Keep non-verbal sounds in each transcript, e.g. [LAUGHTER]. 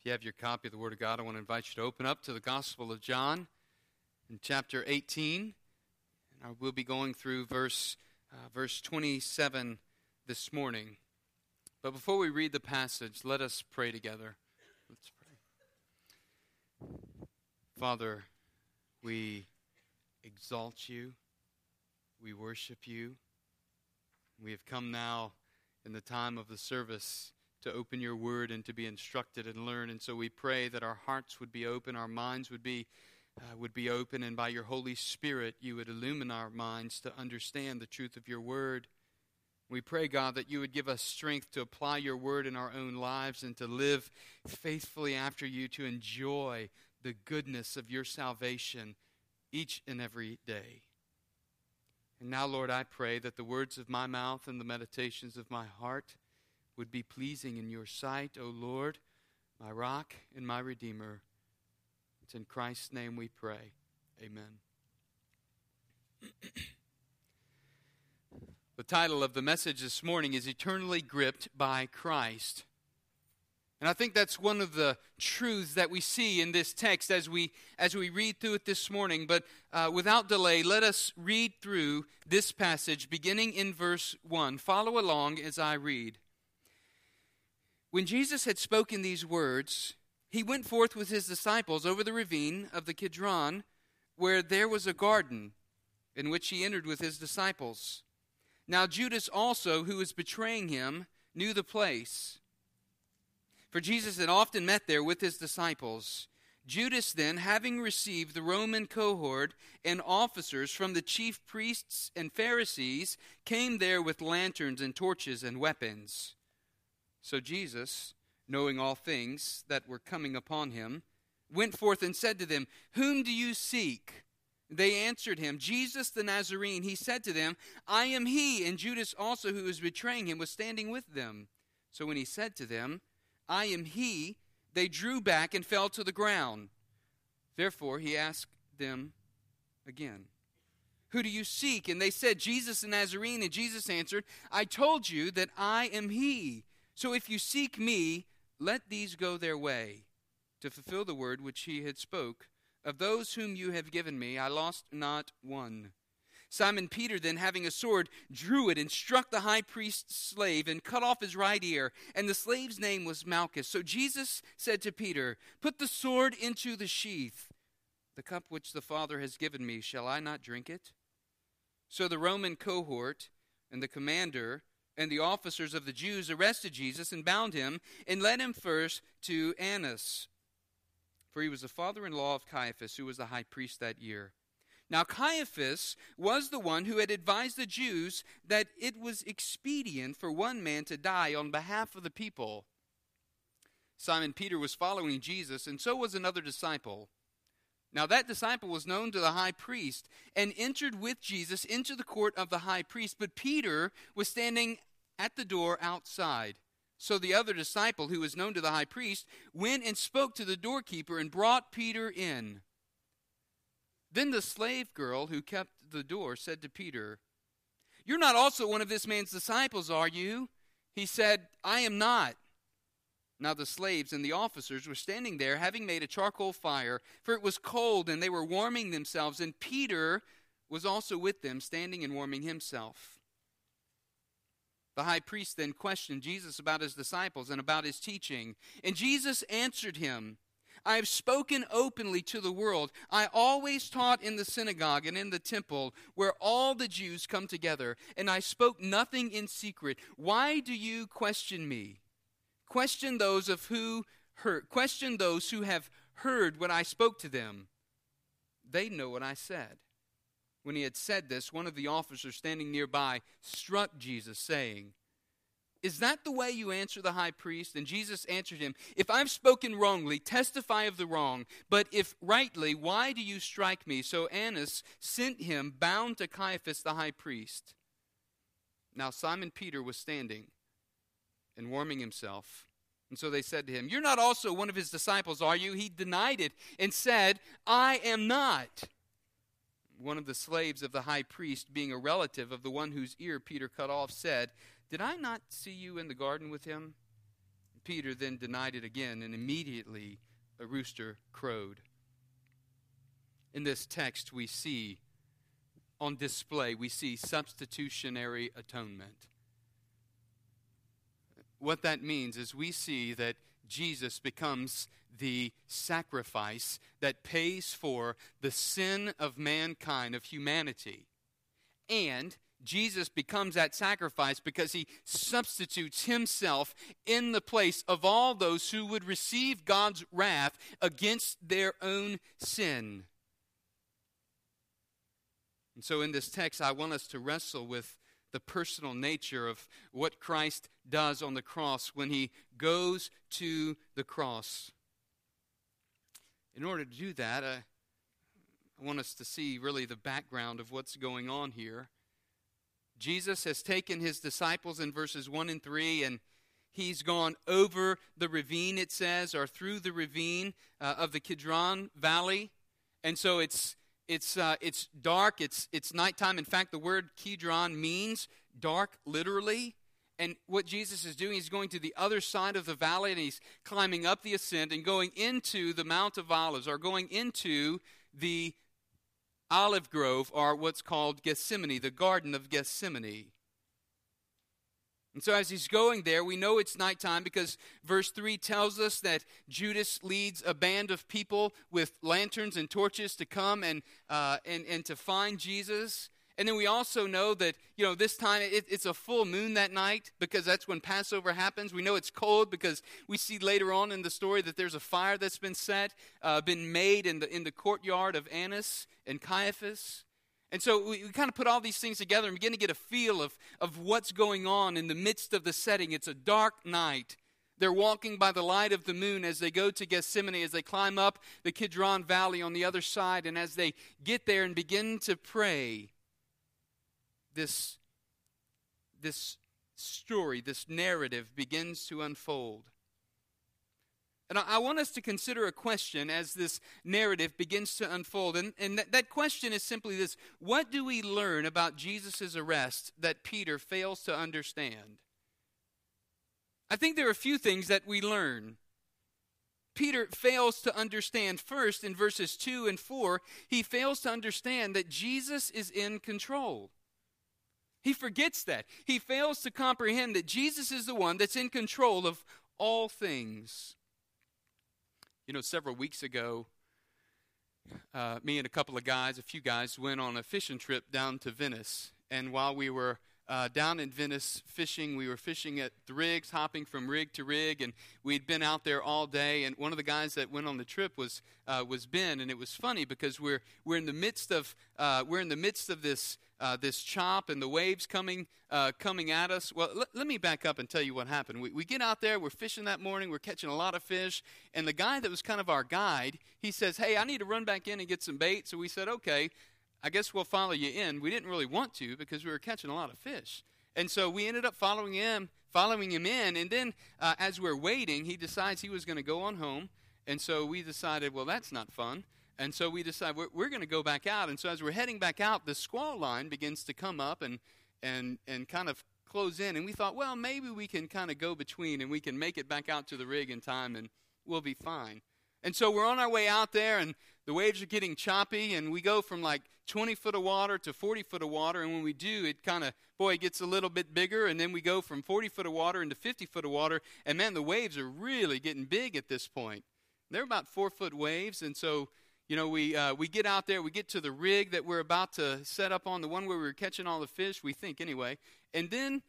If you have your copy of the Word of God, I want to invite you to open up to the Gospel of John in chapter 18. And I will be going through verse, uh, verse 27 this morning. But before we read the passage, let us pray together. Let's pray. Father, we exalt you, we worship you. We have come now in the time of the service to open your word and to be instructed and learn. And so we pray that our hearts would be open, our minds would be uh, would be open, and by your Holy Spirit you would illumine our minds to understand the truth of your word. We pray, God, that you would give us strength to apply your word in our own lives and to live faithfully after you, to enjoy the goodness of your salvation each and every day. And now, Lord, I pray that the words of my mouth and the meditations of my heart would be pleasing in your sight, O Lord, my rock and my redeemer. It's in Christ's name we pray. Amen. [CLEARS THROAT] the title of the message this morning is Eternally Gripped by Christ. And I think that's one of the truths that we see in this text as we as we read through it this morning. But uh, without delay, let us read through this passage beginning in verse 1. Follow along as I read. When Jesus had spoken these words, he went forth with his disciples over the ravine of the Kidron, where there was a garden, in which he entered with his disciples. Now Judas also, who was betraying him, knew the place. For Jesus had often met there with his disciples. Judas then, having received the Roman cohort and officers from the chief priests and Pharisees, came there with lanterns and torches and weapons. So Jesus, knowing all things that were coming upon him, went forth and said to them, Whom do you seek? They answered him, Jesus the Nazarene. He said to them, I am he. And Judas also, who was betraying him, was standing with them. So when he said to them, I am he, they drew back and fell to the ground. Therefore he asked them again, Who do you seek? And they said, Jesus the Nazarene. And Jesus answered, I told you that I am he. So if you seek me, let these go their way, to fulfill the word which he had spoke. Of those whom you have given me, I lost not one. Simon Peter, then having a sword, drew it and struck the high priest's slave and cut off his right ear. And the slave's name was Malchus. So Jesus said to Peter, Put the sword into the sheath. The cup which the Father has given me, shall I not drink it? So the Roman cohort and the commander and the officers of the Jews arrested Jesus and bound him and led him first to Annas, for he was the father in law of Caiaphas, who was the high priest that year. Now, Caiaphas was the one who had advised the Jews that it was expedient for one man to die on behalf of the people. Simon Peter was following Jesus, and so was another disciple. Now, that disciple was known to the high priest and entered with Jesus into the court of the high priest, but Peter was standing at the door outside. So the other disciple, who was known to the high priest, went and spoke to the doorkeeper and brought Peter in. Then the slave girl who kept the door said to Peter, You're not also one of this man's disciples, are you? He said, I am not. Now the slaves and the officers were standing there, having made a charcoal fire, for it was cold, and they were warming themselves, and Peter was also with them, standing and warming himself. The high priest then questioned Jesus about his disciples and about his teaching. And Jesus answered him, I have spoken openly to the world. I always taught in the synagogue and in the temple where all the Jews come together, and I spoke nothing in secret. Why do you question me? Question those of who heard, question those who have heard what I spoke to them. They know what I said. When he had said this, one of the officers standing nearby struck Jesus, saying, Is that the way you answer the high priest? And Jesus answered him, If I've spoken wrongly, testify of the wrong. But if rightly, why do you strike me? So Annas sent him bound to Caiaphas the high priest. Now Simon Peter was standing and warming himself. And so they said to him, You're not also one of his disciples, are you? He denied it and said, I am not one of the slaves of the high priest, being a relative of the one whose ear Peter cut off, said, Did I not see you in the garden with him? Peter then denied it again, and immediately a rooster crowed. In this text, we see on display, we see substitutionary atonement. What that means is we see that Jesus becomes the sacrifice that pays for the sin of mankind, of humanity. And Jesus becomes that sacrifice because he substitutes himself in the place of all those who would receive God's wrath against their own sin. And so, in this text, I want us to wrestle with the personal nature of what Christ does on the cross when he goes to the cross. In order to do that, uh, I want us to see really the background of what's going on here. Jesus has taken his disciples in verses 1 and 3 and he's gone over the ravine, it says, or through the ravine uh, of the Kidron Valley. And so it's it's, uh, it's dark, it's, it's nighttime. In fact, the word Kidron means dark literally. And what Jesus is doing, he's going to the other side of the valley and he's climbing up the ascent and going into the Mount of Olives or going into the olive grove or what's called Gethsemane, the Garden of Gethsemane. And so, as he's going there, we know it's nighttime because verse 3 tells us that Judas leads a band of people with lanterns and torches to come and, uh, and, and to find Jesus. And then we also know that, you know, this time it, it's a full moon that night because that's when Passover happens. We know it's cold because we see later on in the story that there's a fire that's been set, uh, been made in the, in the courtyard of Annas and Caiaphas. And so we, we, kind of put all these things together and begin to get a feel of, of what's going on in the midst of the setting. It's a dark night. They're walking by the light of the moon as they go to Gethsemane, as they climb up the Kidron Valley on the other side, and as they get there and begin to pray, this, this story, this narrative begins to unfold. And I want us to consider a question as this narrative begins to unfold. And, and that, that question is simply this What do we learn about Jesus' arrest that Peter fails to understand? I think there are a few things that we learn. Peter fails to understand first in verses 2 and 4, he fails to understand that Jesus is in control. He forgets that. He fails to comprehend that Jesus is the one that's in control of all things. You know, several weeks ago, uh, me and a couple of guys, a few guys, went on a fishing trip down to Venice. And while we were uh, down in Venice fishing. We were fishing at the rigs, hopping from rig to rig, and we'd been out there all day. And one of the guys that went on the trip was uh, was Ben, and it was funny because we're we're in the midst of uh, we're in the midst of this uh, this chop and the waves coming uh, coming at us. Well, l- let me back up and tell you what happened. We, we get out there, we're fishing that morning, we're catching a lot of fish, and the guy that was kind of our guide, he says, "Hey, I need to run back in and get some bait." So we said, "Okay." I guess we'll follow you in. We didn't really want to because we were catching a lot of fish. And so we ended up following him, following him in. And then uh, as we're waiting, he decides he was going to go on home. And so we decided, well, that's not fun. And so we decided we're, we're going to go back out. And so as we're heading back out, the squall line begins to come up and, and, and kind of close in. And we thought, well, maybe we can kind of go between and we can make it back out to the rig in time and we'll be fine. And so we're on our way out there, and the waves are getting choppy, and we go from like 20 foot of water to 40 foot of water. And when we do, it kind of, boy, it gets a little bit bigger. And then we go from 40 foot of water into 50 foot of water. And man, the waves are really getting big at this point. They're about four foot waves. And so, you know, we, uh, we get out there, we get to the rig that we're about to set up on, the one where we were catching all the fish, we think anyway. And then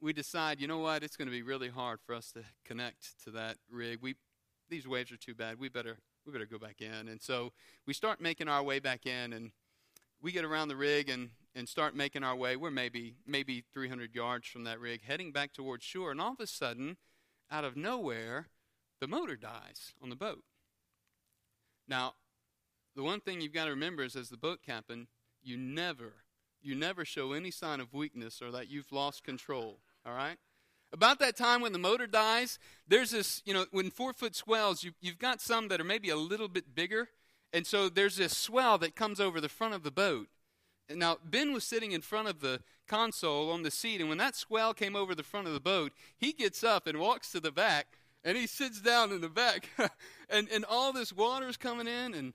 we decide, you know what, it's going to be really hard for us to connect to that rig. We, these waves are too bad. We better we better go back in. And so we start making our way back in, and we get around the rig and, and start making our way. We're maybe maybe 300 yards from that rig, heading back towards shore. And all of a sudden, out of nowhere, the motor dies on the boat. Now, the one thing you've got to remember is, as the boat captain, you never, you never show any sign of weakness or that you've lost control. All right. About that time when the motor dies, there's this, you know, when four foot swells, you, you've got some that are maybe a little bit bigger. And so there's this swell that comes over the front of the boat. And now, Ben was sitting in front of the console on the seat, and when that swell came over the front of the boat, he gets up and walks to the back, and he sits down in the back. [LAUGHS] and, and all this water's coming in, and,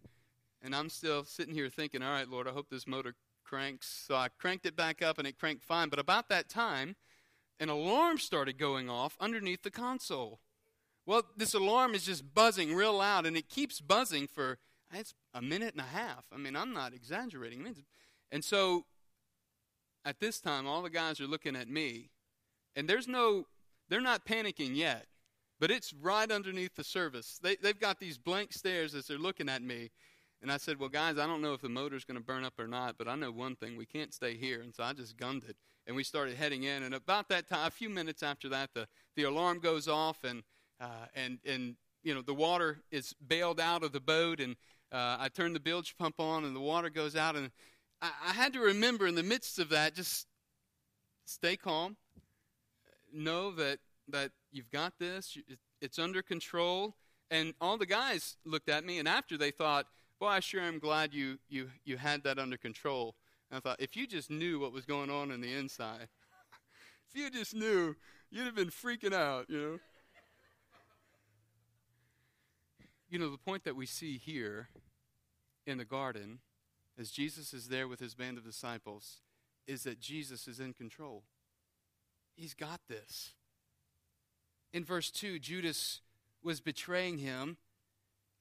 and I'm still sitting here thinking, all right, Lord, I hope this motor cranks. So I cranked it back up, and it cranked fine. But about that time, an alarm started going off underneath the console. Well, this alarm is just buzzing real loud, and it keeps buzzing for it's a minute and a half. I mean, I'm not exaggerating. And so at this time, all the guys are looking at me, and there's no, they're not panicking yet, but it's right underneath the service. They, they've got these blank stares as they're looking at me. And I said, Well, guys, I don't know if the motor's going to burn up or not, but I know one thing we can't stay here. And so I just gunned it. And we started heading in. And about that time, a few minutes after that, the, the alarm goes off, and, uh, and, and you know, the water is bailed out of the boat. And uh, I turn the bilge pump on, and the water goes out. And I, I had to remember in the midst of that, just stay calm. Know that, that you've got this, it's under control. And all the guys looked at me, and after they thought, Boy, I sure am glad you, you, you had that under control. And I thought, if you just knew what was going on in the inside, [LAUGHS] if you just knew, you'd have been freaking out, you know. You know, the point that we see here in the garden, as Jesus is there with his band of disciples, is that Jesus is in control. He's got this. In verse 2, Judas was betraying him,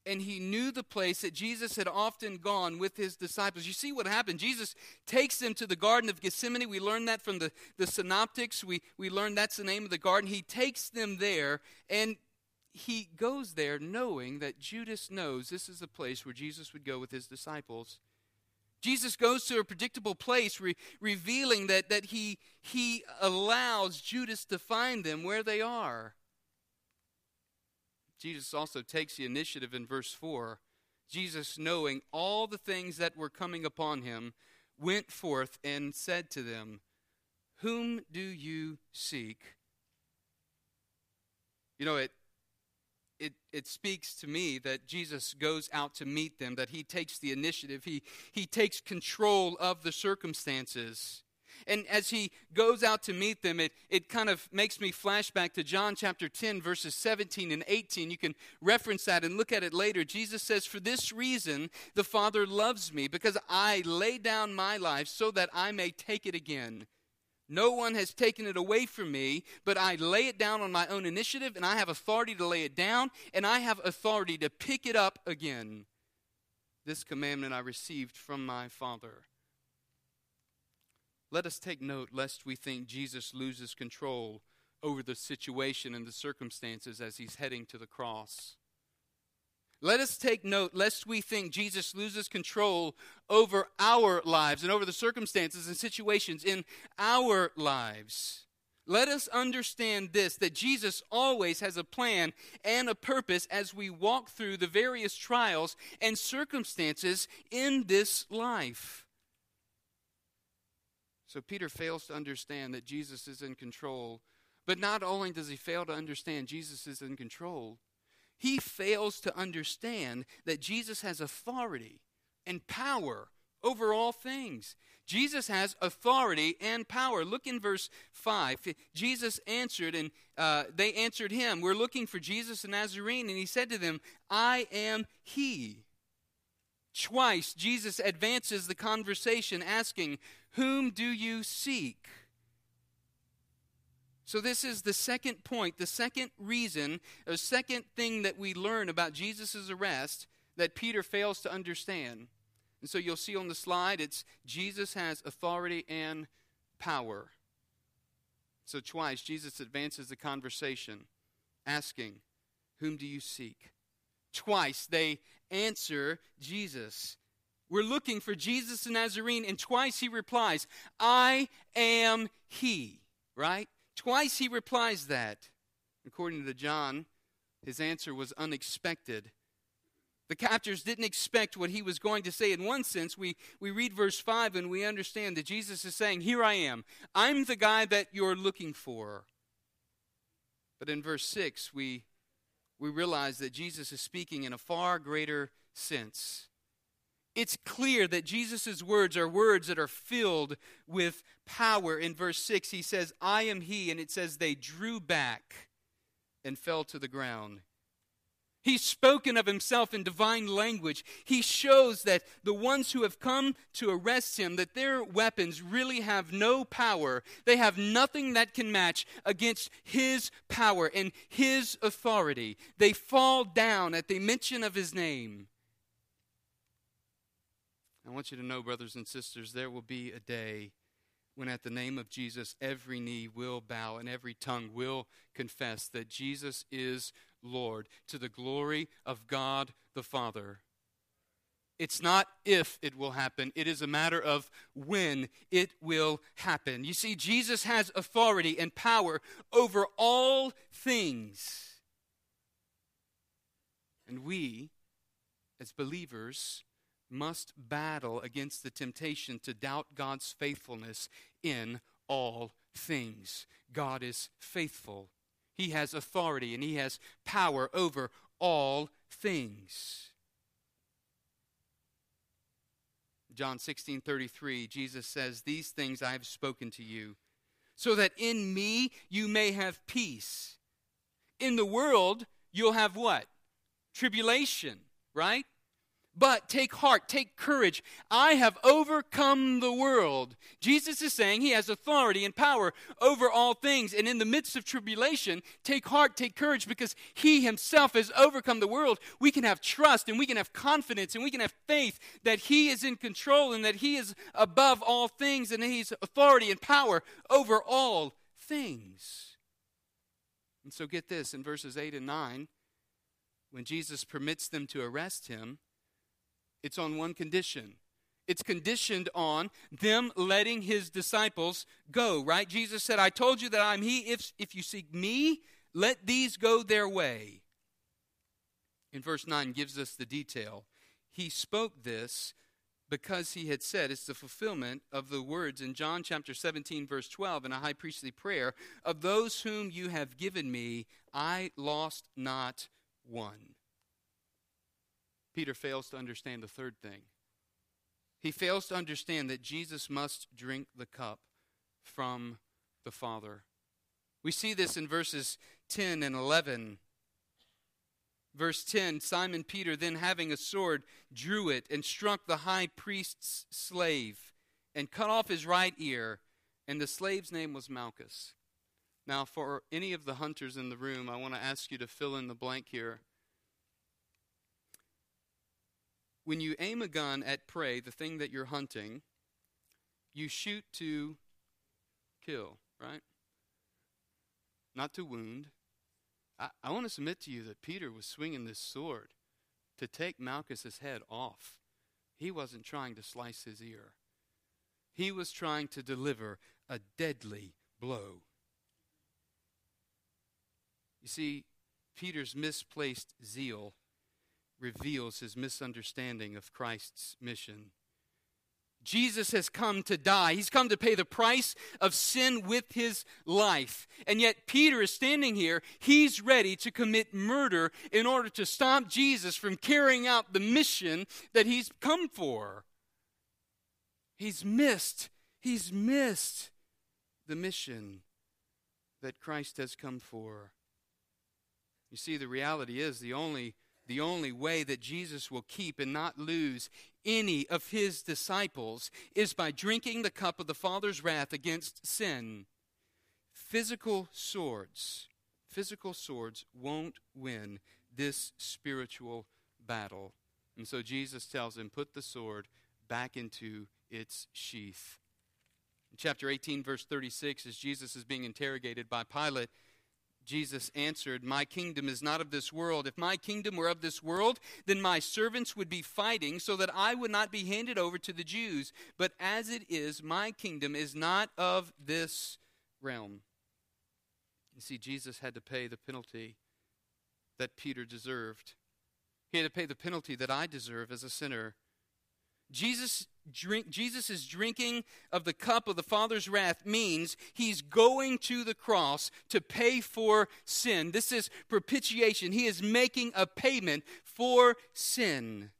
and he knew the place that Jesus had often gone with his disciples. You see what happened? Jesus takes them to the Garden of Gethsemane. We learned that from the, the Synoptics. We, we learned that's the name of the garden. He takes them there, and he goes there knowing that Judas knows this is the place where Jesus would go with his disciples. Jesus goes to a predictable place, re- revealing that, that he, he allows Judas to find them where they are. Jesus also takes the initiative in verse 4. Jesus, knowing all the things that were coming upon him, went forth and said to them, Whom do you seek? You know, it, it, it speaks to me that Jesus goes out to meet them, that he takes the initiative, he, he takes control of the circumstances. And as he goes out to meet them, it, it kind of makes me flashback to John chapter 10, verses 17 and 18. You can reference that and look at it later. Jesus says, For this reason the Father loves me, because I lay down my life so that I may take it again. No one has taken it away from me, but I lay it down on my own initiative, and I have authority to lay it down, and I have authority to pick it up again. This commandment I received from my Father. Let us take note lest we think Jesus loses control over the situation and the circumstances as he's heading to the cross. Let us take note lest we think Jesus loses control over our lives and over the circumstances and situations in our lives. Let us understand this that Jesus always has a plan and a purpose as we walk through the various trials and circumstances in this life. So Peter fails to understand that Jesus is in control. But not only does he fail to understand Jesus is in control, he fails to understand that Jesus has authority and power over all things. Jesus has authority and power. Look in verse 5. Jesus answered, and uh, they answered him, We're looking for Jesus the Nazarene. And he said to them, I am he. Twice, Jesus advances the conversation, asking, Whom do you seek? So, this is the second point, the second reason, the second thing that we learn about Jesus' arrest that Peter fails to understand. And so, you'll see on the slide, it's Jesus has authority and power. So, twice, Jesus advances the conversation, asking, Whom do you seek? Twice, they answer Jesus. We're looking for Jesus the Nazarene, and twice he replies, I am he, right? Twice he replies that. According to John, his answer was unexpected. The captors didn't expect what he was going to say. In one sense, we, we read verse 5 and we understand that Jesus is saying, Here I am. I'm the guy that you're looking for. But in verse 6, we we realize that Jesus is speaking in a far greater sense. It's clear that Jesus' words are words that are filled with power. In verse 6, he says, I am he, and it says they drew back and fell to the ground. He's spoken of himself in divine language. He shows that the ones who have come to arrest him, that their weapons really have no power. They have nothing that can match against his power and his authority. They fall down at the mention of his name. I want you to know, brothers and sisters, there will be a day when at the name of Jesus every knee will bow and every tongue will confess that Jesus is Lord to the glory of God the Father. It's not if it will happen, it is a matter of when it will happen. You see, Jesus has authority and power over all things. And we, as believers, must battle against the temptation to doubt God's faithfulness in all things. God is faithful, He has authority, and He has power over all things. John 16 33, Jesus says, These things I have spoken to you, so that in me you may have peace. In the world, you'll have what? Tribulation, right? But take heart, take courage. I have overcome the world. Jesus is saying he has authority and power over all things. And in the midst of tribulation, take heart, take courage, because he himself has overcome the world. We can have trust and we can have confidence and we can have faith that he is in control and that he is above all things and he's authority and power over all things. And so get this in verses 8 and 9, when Jesus permits them to arrest him, it's on one condition. It's conditioned on them letting his disciples go, right? Jesus said, I told you that I'm he. If, if you seek me, let these go their way. In verse 9 gives us the detail. He spoke this because he had said, it's the fulfillment of the words in John chapter 17, verse 12, in a high priestly prayer of those whom you have given me, I lost not one. Peter fails to understand the third thing. He fails to understand that Jesus must drink the cup from the Father. We see this in verses 10 and 11. Verse 10 Simon Peter, then having a sword, drew it and struck the high priest's slave and cut off his right ear, and the slave's name was Malchus. Now, for any of the hunters in the room, I want to ask you to fill in the blank here. When you aim a gun at prey, the thing that you're hunting, you shoot to kill, right? Not to wound. I, I want to submit to you that Peter was swinging this sword to take Malchus's head off. He wasn't trying to slice his ear. He was trying to deliver a deadly blow. You see, Peter's misplaced zeal reveals his misunderstanding of Christ's mission. Jesus has come to die. He's come to pay the price of sin with his life. And yet, Peter is standing here. He's ready to commit murder in order to stop Jesus from carrying out the mission that he's come for. He's missed. He's missed the mission that Christ has come for. You see, the reality is the only the only way that Jesus will keep and not lose any of his disciples is by drinking the cup of the Father's wrath against sin. Physical swords, physical swords won't win this spiritual battle. And so Jesus tells him, put the sword back into its sheath. In chapter 18, verse 36, as Jesus is being interrogated by Pilate, Jesus answered, My kingdom is not of this world. If my kingdom were of this world, then my servants would be fighting so that I would not be handed over to the Jews. But as it is, my kingdom is not of this realm. You see, Jesus had to pay the penalty that Peter deserved. He had to pay the penalty that I deserve as a sinner. Jesus drink Jesus is drinking of the cup of the Father's wrath means he's going to the cross to pay for sin. This is propitiation. He is making a payment for sin.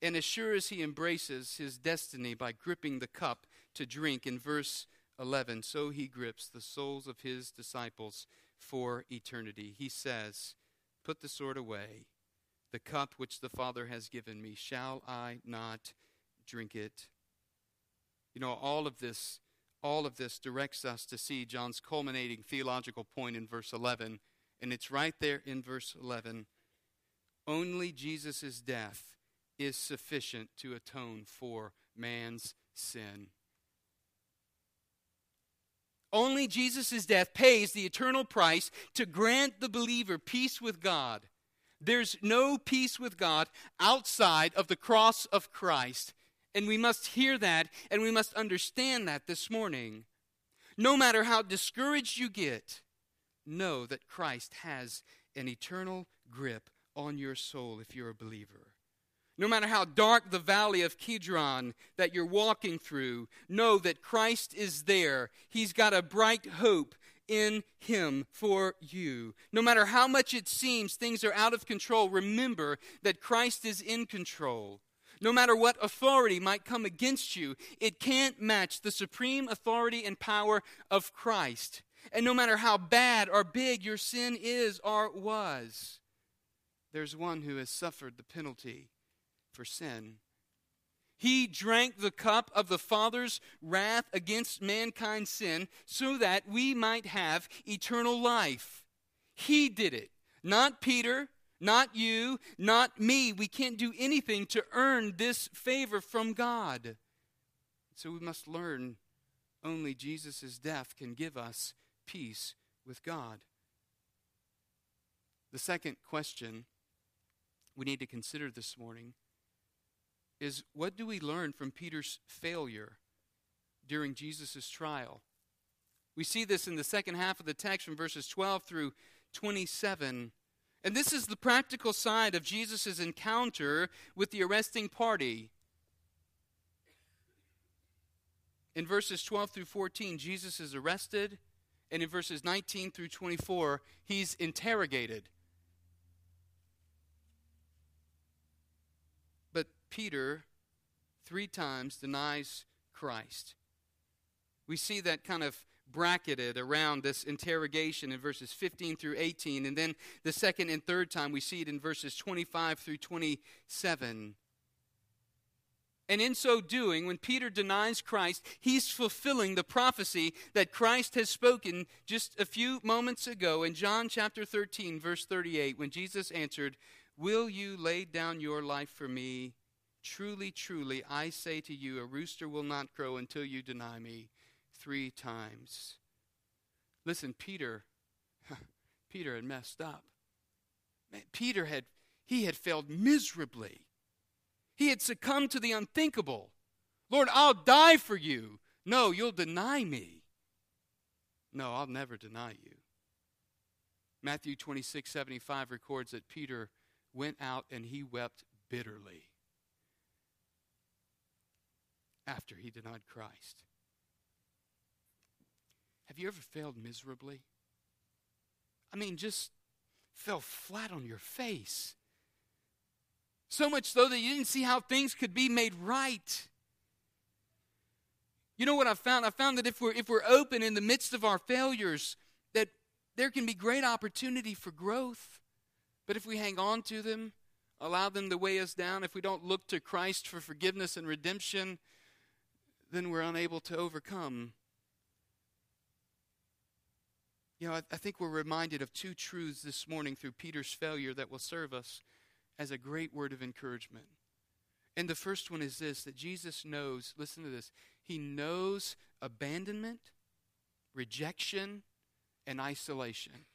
And as sure as he embraces his destiny by gripping the cup to drink in verse 11, so he grips the souls of his disciples for eternity. He says, Put the sword away. The cup which the Father has given me, shall I not drink it? You know, all of this all of this directs us to see John's culminating theological point in verse 11, and it's right there in verse 11. Only Jesus' death is sufficient to atone for man's sin. Only Jesus' death pays the eternal price to grant the believer peace with God. There's no peace with God outside of the cross of Christ. And we must hear that and we must understand that this morning. No matter how discouraged you get, know that Christ has an eternal grip on your soul if you're a believer. No matter how dark the valley of Kidron that you're walking through, know that Christ is there. He's got a bright hope in Him for you. No matter how much it seems things are out of control, remember that Christ is in control. No matter what authority might come against you, it can't match the supreme authority and power of Christ. And no matter how bad or big your sin is or was, there's one who has suffered the penalty for sin. He drank the cup of the Father's wrath against mankind's sin so that we might have eternal life. He did it. Not Peter, not you, not me. We can't do anything to earn this favor from God. So we must learn only Jesus' death can give us peace with God. The second question we need to consider this morning is what do we learn from Peter's failure during Jesus' trial? We see this in the second half of the text from verses 12 through 27. And this is the practical side of Jesus' encounter with the arresting party. In verses 12 through 14, Jesus is arrested, and in verses 19 through 24, he's interrogated. But Peter, three times, denies Christ. We see that kind of bracketed around this interrogation in verses 15 through 18. And then the second and third time, we see it in verses 25 through 27. And in so doing, when Peter denies Christ, he's fulfilling the prophecy that Christ has spoken just a few moments ago in John chapter 13, verse 38, when Jesus answered, Will you lay down your life for me? Truly, truly, I say to you, a rooster will not crow until you deny me three times. Listen, Peter, [LAUGHS] Peter had messed up. Peter had he had failed miserably. He had succumbed to the unthinkable. Lord, I'll die for you. No, you'll deny me. No, I'll never deny you. Matthew 26, 75 records that Peter went out and he wept bitterly after he denied Christ. Have you ever failed miserably? I mean, just fell flat on your face. So much so that you didn't see how things could be made right. You know what I found? I found that if we're if we're open in the midst of our failures, that there can be great opportunity for growth. But if we hang on to them, allow them to weigh us down, if we don't look to Christ for forgiveness and redemption, then we're unable to overcome you know, I, I think we're reminded of two truths this morning through Peter's failure that will serve us as a great word of encouragement. And the first one is this that Jesus knows, listen to this, he knows abandonment, rejection, and isolation.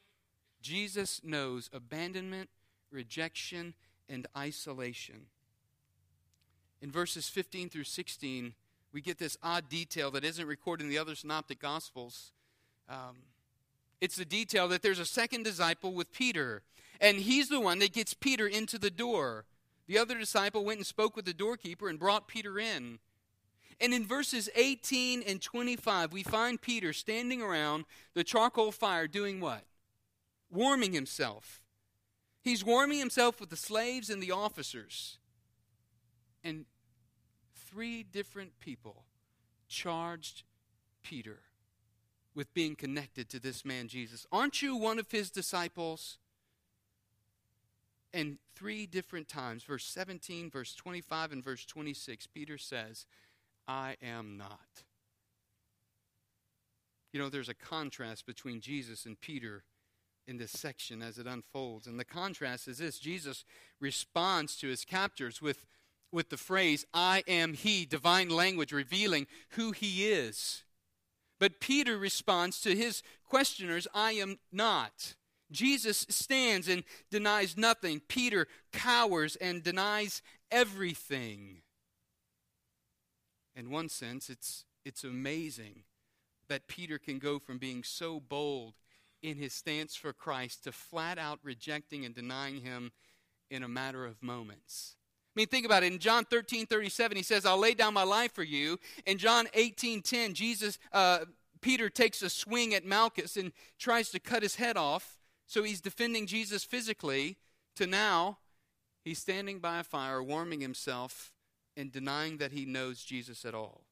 Jesus knows abandonment, rejection, and isolation. In verses 15 through 16, we get this odd detail that isn't recorded in the other synoptic gospels. Um, it's the detail that there's a second disciple with Peter, and he's the one that gets Peter into the door. The other disciple went and spoke with the doorkeeper and brought Peter in. And in verses 18 and 25, we find Peter standing around the charcoal fire doing what? Warming himself. He's warming himself with the slaves and the officers. And three different people charged Peter with being connected to this man Jesus. Aren't you one of his disciples? And three different times, verse 17, verse 25, and verse 26, Peter says, I am not. You know, there's a contrast between Jesus and Peter in this section as it unfolds. And the contrast is this Jesus responds to his captors with, with the phrase, I am he, divine language revealing who he is. But Peter responds to his questioners, I am not. Jesus stands and denies nothing. Peter cowers and denies everything. In one sense, it's, it's amazing that Peter can go from being so bold in his stance for Christ to flat out rejecting and denying him in a matter of moments. I mean, think about it. In John 13, 37, he says, I'll lay down my life for you. In John 18, 10, Jesus, uh, Peter takes a swing at Malchus and tries to cut his head off. So he's defending Jesus physically. To now, he's standing by a fire, warming himself, and denying that he knows Jesus at all.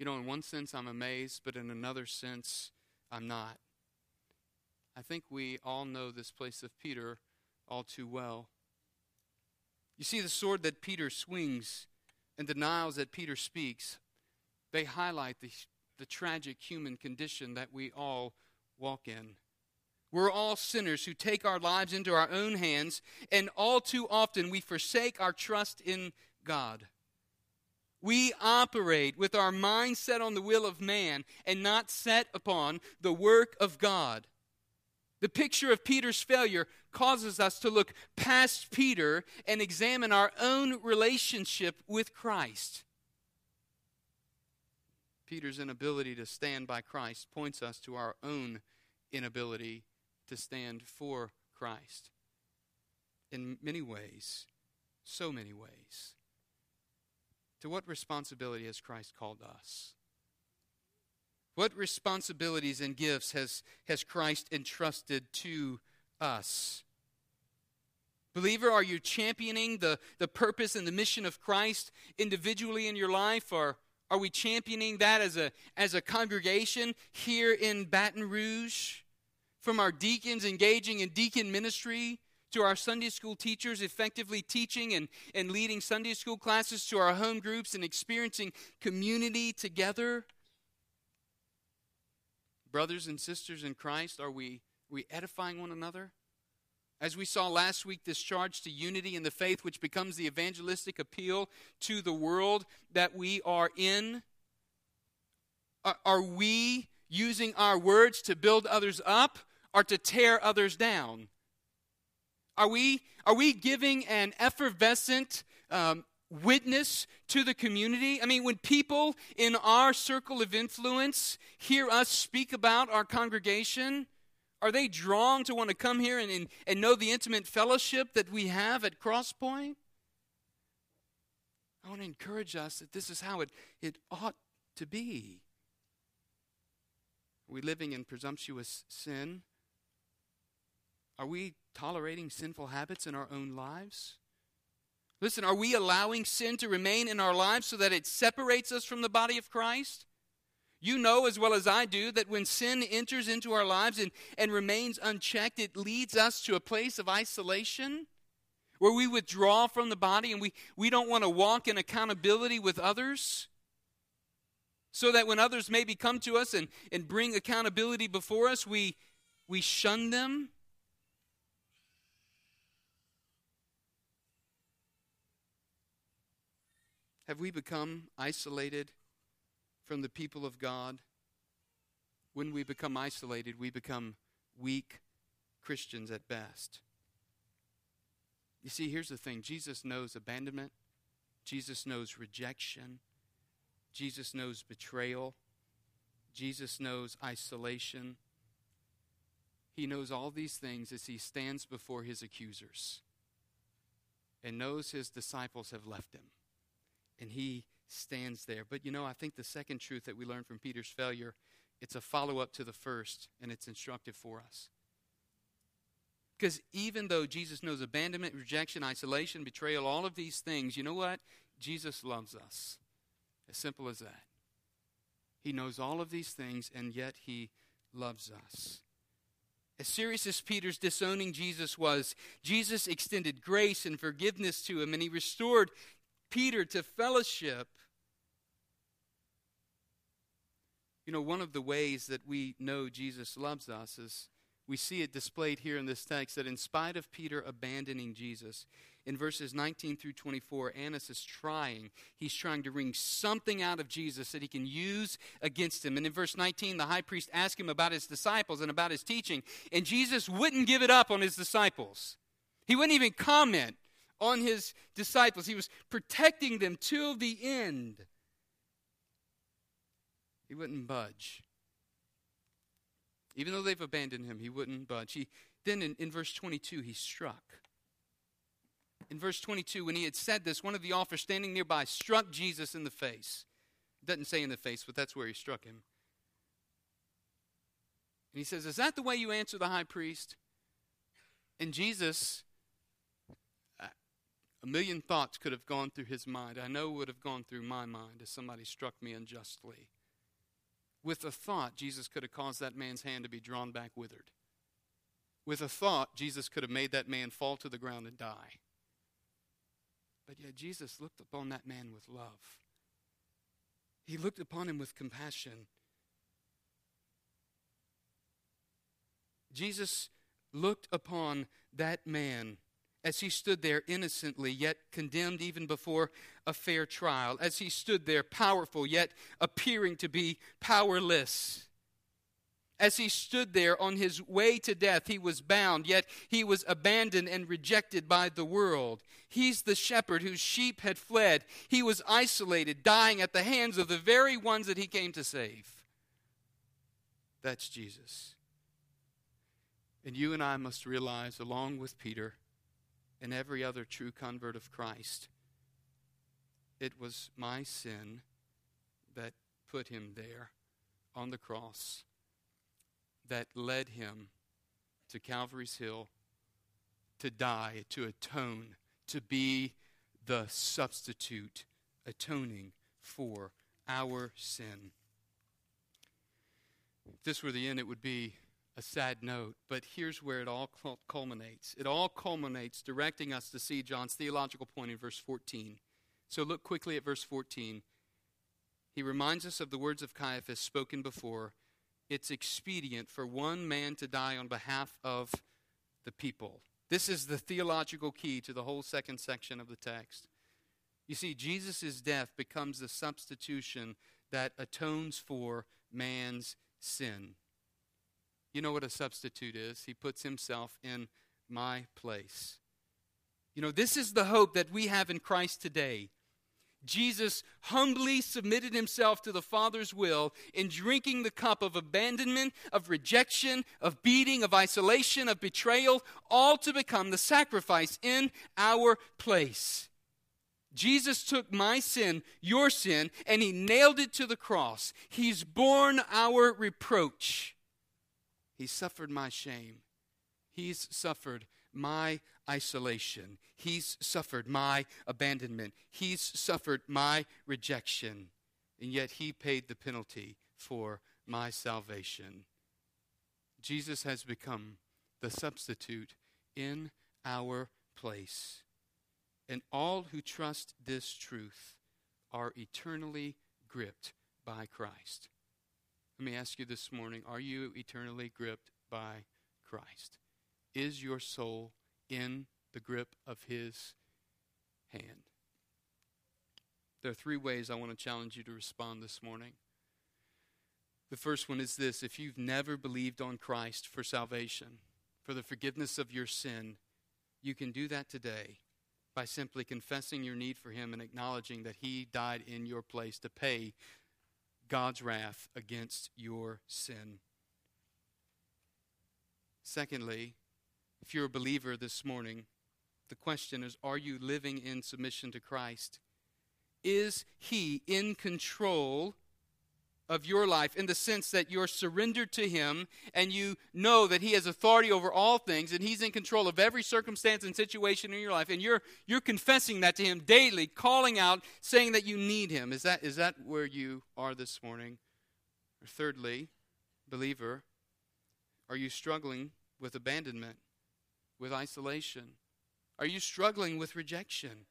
You know, in one sense, I'm amazed, but in another sense, I'm not. I think we all know this place of Peter all too well. You see, the sword that Peter swings and denials that Peter speaks, they highlight the, the tragic human condition that we all walk in. We're all sinners who take our lives into our own hands, and all too often we forsake our trust in God. We operate with our mind set on the will of man and not set upon the work of God. The picture of Peter's failure causes us to look past Peter and examine our own relationship with Christ. Peter's inability to stand by Christ points us to our own inability to stand for Christ. In many ways, so many ways. To what responsibility has Christ called us? What responsibilities and gifts has, has Christ entrusted to us? Believer, are you championing the, the purpose and the mission of Christ individually in your life? Or are we championing that as a, as a congregation here in Baton Rouge? From our deacons engaging in deacon ministry to our Sunday school teachers effectively teaching and, and leading Sunday school classes, to our home groups and experiencing community together. Brothers and sisters in Christ, are we, we edifying one another? As we saw last week, this charge to unity in the faith, which becomes the evangelistic appeal to the world that we are in. Are, are we using our words to build others up or to tear others down? Are we, are we giving an effervescent um, witness to the community? I mean, when people in our circle of influence hear us speak about our congregation, are they drawn to want to come here and, and, and know the intimate fellowship that we have at Crosspoint? I want to encourage us that this is how it, it ought to be. Are we living in presumptuous sin? Are we tolerating sinful habits in our own lives? Listen, are we allowing sin to remain in our lives so that it separates us from the body of Christ? You know as well as I do that when sin enters into our lives and, and remains unchecked, it leads us to a place of isolation where we withdraw from the body and we, we don't want to walk in accountability with others. So that when others maybe come to us and, and bring accountability before us, we, we shun them Have we become isolated from the people of God? When we become isolated, we become weak Christians at best. You see, here's the thing Jesus knows abandonment, Jesus knows rejection, Jesus knows betrayal, Jesus knows isolation. He knows all these things as he stands before his accusers and knows his disciples have left him and he stands there. But you know, I think the second truth that we learn from Peter's failure, it's a follow up to the first, and it's instructive for us. Because even though Jesus knows abandonment, rejection, isolation, betrayal, all of these things, you know what? Jesus loves us. As simple as that. He knows all of these things, and yet he loves us. As serious as Peter's disowning Jesus was, Jesus extended grace and forgiveness to him, and he restored Peter to fellowship. You know, one of the ways that we know Jesus loves us is we see it displayed here in this text that in spite of Peter abandoning Jesus, in verses 19 through 24, Annas is trying. He's trying to wring something out of Jesus that he can use against him. And in verse 19, the high priest asked him about his disciples and about his teaching, and Jesus wouldn't give it up on his disciples. He wouldn't even comment on his disciples. He was protecting them till the end. He wouldn't budge. Even though they've abandoned him, he wouldn't budge. He, then in, in verse 22, he struck. In verse 22, when he had said this, one of the officers standing nearby struck Jesus in the face. Doesn't say in the face, but that's where he struck him. And he says, Is that the way you answer the high priest? And Jesus, a million thoughts could have gone through his mind. I know would have gone through my mind if somebody struck me unjustly. With a thought, Jesus could have caused that man's hand to be drawn back withered. With a thought, Jesus could have made that man fall to the ground and die. But yet, Jesus looked upon that man with love. He looked upon him with compassion. Jesus looked upon that man as he stood there innocently, yet condemned even before a fair trial, as he stood there powerful, yet appearing to be powerless. As he stood there on his way to death, he was bound, yet he was abandoned and rejected by the world. He's the shepherd whose sheep had fled. He was isolated, dying at the hands of the very ones that he came to save. That's Jesus. And you and I must realize, along with Peter, and every other true convert of Christ. It was my sin that put him there on the cross, that led him to Calvary's Hill to die, to atone, to be the substitute, atoning for our sin. If this were the end, it would be a sad note, but here's where it all culminates. It all culminates directing us to see John's theological point in verse 14. So look quickly at verse 14. He reminds us of the words of Caiaphas spoken before. It's expedient for one man to die on behalf of the people. This is the theological key to the whole second section of the text. You see, Jesus' death becomes the substitution that atones for man's sin. You know what a substitute is? He puts himself in my place. You know, this is the hope that we have in Christ today. Jesus humbly submitted himself to the Father's will in drinking the cup of abandonment, of rejection, of beating, of isolation, of betrayal, all to become the sacrifice in our place. Jesus took my sin, your sin, and he nailed it to the cross. He's borne our reproach. He suffered my shame. He's suffered my isolation. He's suffered my abandonment. He's suffered my rejection. And yet he paid the penalty for my salvation. Jesus has become the substitute in our place. And all who trust this truth are eternally gripped by Christ. Let me ask you this morning are you eternally gripped by Christ? Is your soul in the grip of His hand? There are three ways I want to challenge you to respond this morning. The first one is this if you've never believed on Christ for salvation, for the forgiveness of your sin, you can do that today by simply confessing your need for Him and acknowledging that He died in your place to pay God's wrath against your sin. Secondly, if you're a believer this morning, the question is are you living in submission to Christ? Is He in control of your life in the sense that you're surrendered to Him and you know that He has authority over all things and He's in control of every circumstance and situation in your life, and you're, you're confessing that to Him daily, calling out, saying that you need Him. Is that, is that where you are this morning? Or thirdly, believer, are you struggling with abandonment, with isolation? Are you struggling with rejection?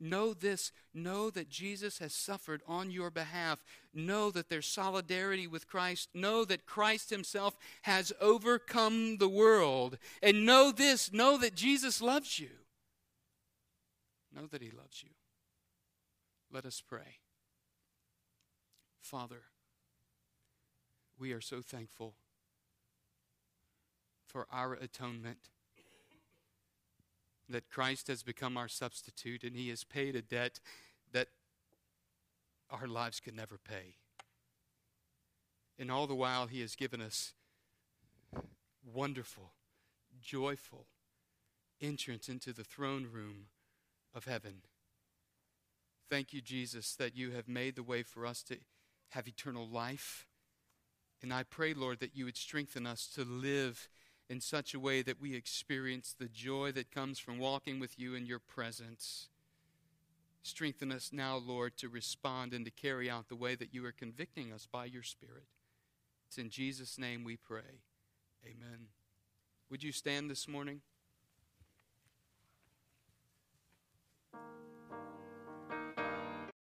Know this. Know that Jesus has suffered on your behalf. Know that there's solidarity with Christ. Know that Christ Himself has overcome the world. And know this. Know that Jesus loves you. Know that He loves you. Let us pray. Father, we are so thankful for our atonement that Christ has become our substitute and he has paid a debt that our lives could never pay. And all the while, he has given us wonderful, joyful entrance into the throne room of heaven. Thank you, Jesus, that you have made the way for us to have eternal life. And I pray, Lord, that you would strengthen us to live in such a way that we experience the joy that comes from walking with you in your presence. Strengthen us now, Lord, to respond and to carry out the way that you are convicting us by your Spirit. It's in Jesus' name we pray. Amen. Would you stand this morning?